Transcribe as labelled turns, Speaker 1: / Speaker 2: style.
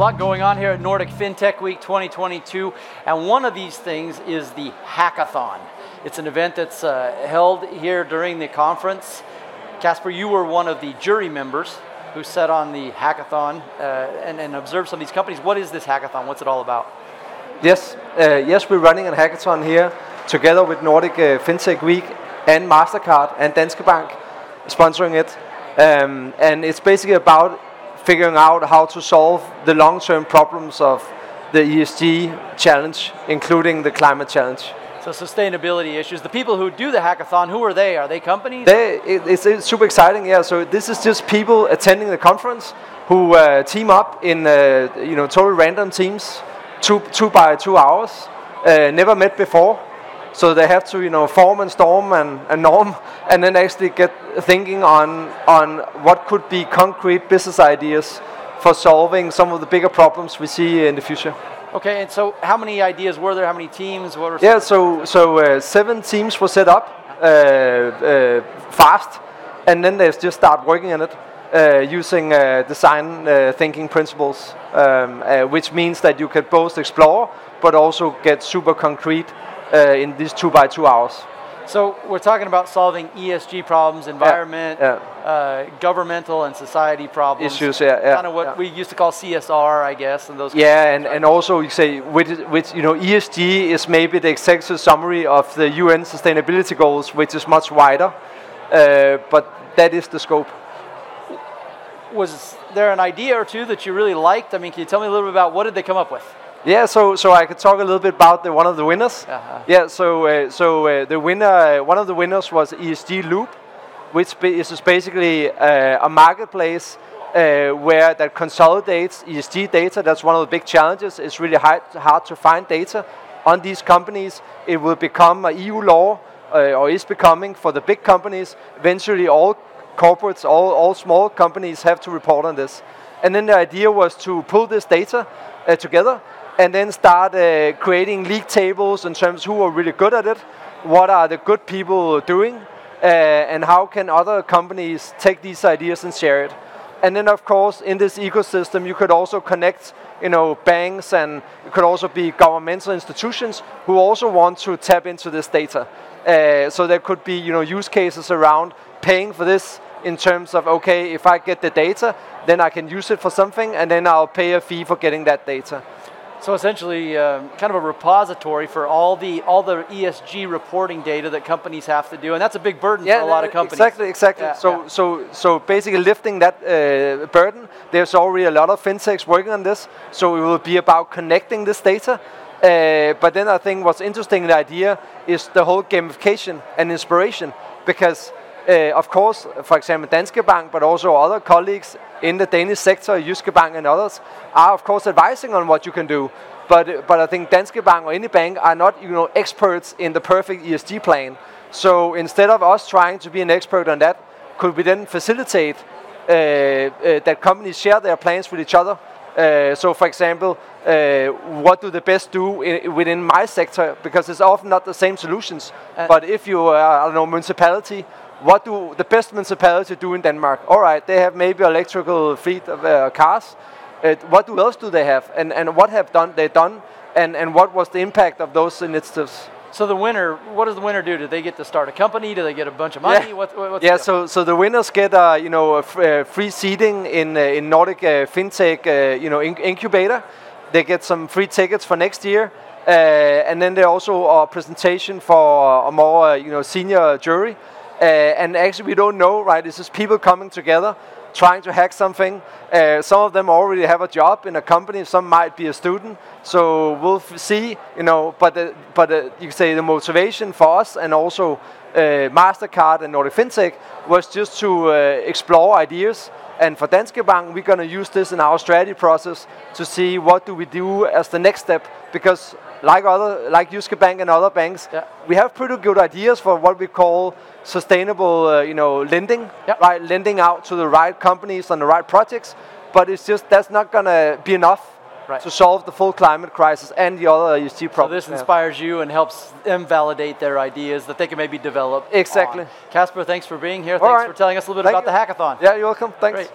Speaker 1: lot going on here at Nordic FinTech Week 2022, and one of these things is the hackathon. It's an event that's uh, held here during the conference. Kasper, you were one of the jury members who sat on the hackathon uh, and, and observed some of these companies. What is this hackathon? What's it all about?
Speaker 2: Yes, uh, yes, we're running a hackathon here together with Nordic uh, FinTech Week and Mastercard and Danske Bank sponsoring it. Um, and it's basically about figuring out how to solve the long-term problems of the ESG challenge, including the climate challenge.
Speaker 1: So sustainability issues. The people who do the hackathon, who are they? Are they companies?
Speaker 2: They, it, it's, it's, super exciting, yeah. So this is just people attending the conference who uh, team up in uh, you know total random teams, two two by two hours, uh, never met before. So they have to you know form and storm and, and norm, and then actually get thinking on on what could be concrete business ideas for solving some of the bigger problems we see in the future.
Speaker 1: Okay, and so how many ideas were there? How many teams? What were
Speaker 2: yeah, so so uh, seven teams were set up uh, uh, fast, and then they just start working on it uh, using uh, design uh, thinking principles, um, which means that you can both explore but also get super concrete in these two by two hours.
Speaker 1: So we're talking about solving ESG problems, environment, yeah, yeah. Uh, governmental and society problems.
Speaker 2: Issues, yeah, yeah
Speaker 1: Kind of what we used to call CSR, I guess, and those.
Speaker 2: Yeah, and, and also you say with, with you know ESG is maybe the executive summary of the UN sustainability goals, which is much wider, uh, but that is the scope.
Speaker 1: Was there an idea or two that you really liked? I mean, can you tell me a little bit about what did they come up with?
Speaker 2: Yeah, so so I could talk a little bit about the one of the winners. Uh-huh. Yeah, so uh, so uh, the winner, one of the winners was ESG Loop, which is basically uh, a marketplace uh, where that consolidates ESG data. That's one of the big challenges. It's really hard, hard to find data on these companies. It will become a EU law, uh, or is becoming for the big companies. Eventually, all corporates, all all small companies have to report on this. And then the idea was to pull this data together and then start uh, creating league tables in terms who are really good at it, what are the good people doing, uh, and how can other companies take these ideas and share it. And then, of course, in this ecosystem, you could also connect, you know, banks and it could also be governmental institutions who also want to tap into this data. Uh, so there could be, you know, use cases around paying for this in terms of okay, if I get the data, then I can use it for something, and then I'll pay a fee for getting that data.
Speaker 1: So essentially, um, kind of a repository for all the all the ESG reporting data that companies have to do, and that's a big burden
Speaker 2: yeah,
Speaker 1: for a lot of companies.
Speaker 2: Exactly, exactly. Yeah, so, yeah. so, so basically, lifting that uh, burden. There's already a lot of fintechs working on this, so it will be about connecting this data. Uh, but then I think what's interesting in the idea is the whole gamification and inspiration, because of course, for example, Danske Bank, but also other colleagues in the Danish sector, Jyske Bank and others, are of course advising on what you can do. But, but I think Danske Bank or any bank are not you know, experts in the perfect ESG plan. So instead of us trying to be an expert on that, could we then facilitate uh, uh, that companies share their plans with each other? Uh, so, for example, uh, what do the best do in, within my sector? Because it's often not the same solutions. Uh, but if you are, I don't know, municipality what do the best municipalities do in Denmark? All right, they have maybe electrical fleet of uh, cars. Uh, what do else do they have? And, and what have done they done? And, and what was the impact of those initiatives?
Speaker 1: So the winner, what does the winner do? Do they get to start a company? Do they get a bunch of money?
Speaker 2: Yeah,
Speaker 1: what,
Speaker 2: yeah so, so the winners get uh, you know uh, free seating in uh, in Nordic uh, FinTech uh, you know in incubator. They get some free tickets for next year, uh, and then there also a presentation for a more you know senior jury. Uh, and actually, we don't know, right? It's just people coming together, trying to hack something. Uh, some of them already have a job in a company. Some might be a student. So we'll see, you know. But uh, but uh, you say the motivation for us and also Mastercard and Nordic FinTech was just to uh, explore ideas. And for Danske Bank, we're going to use this in our strategy process to see what do we do as the next step. Because like other, like Jyske Bank and other banks, yeah. we have pretty good ideas for what we call sustainable, uh, you know, lending, yep. right? Lending out to the right companies on the right projects. But it's just that's not going to be enough right. to solve the full climate crisis and the other ESG problems.
Speaker 1: So this inspires you and helps them validate their ideas that they can maybe develop.
Speaker 2: Exactly.
Speaker 1: Kasper, thanks for being here. Thanks right. for telling us a little bit Thank about you. the hackathon.
Speaker 2: Yeah, you're welcome. Thanks.
Speaker 1: Great.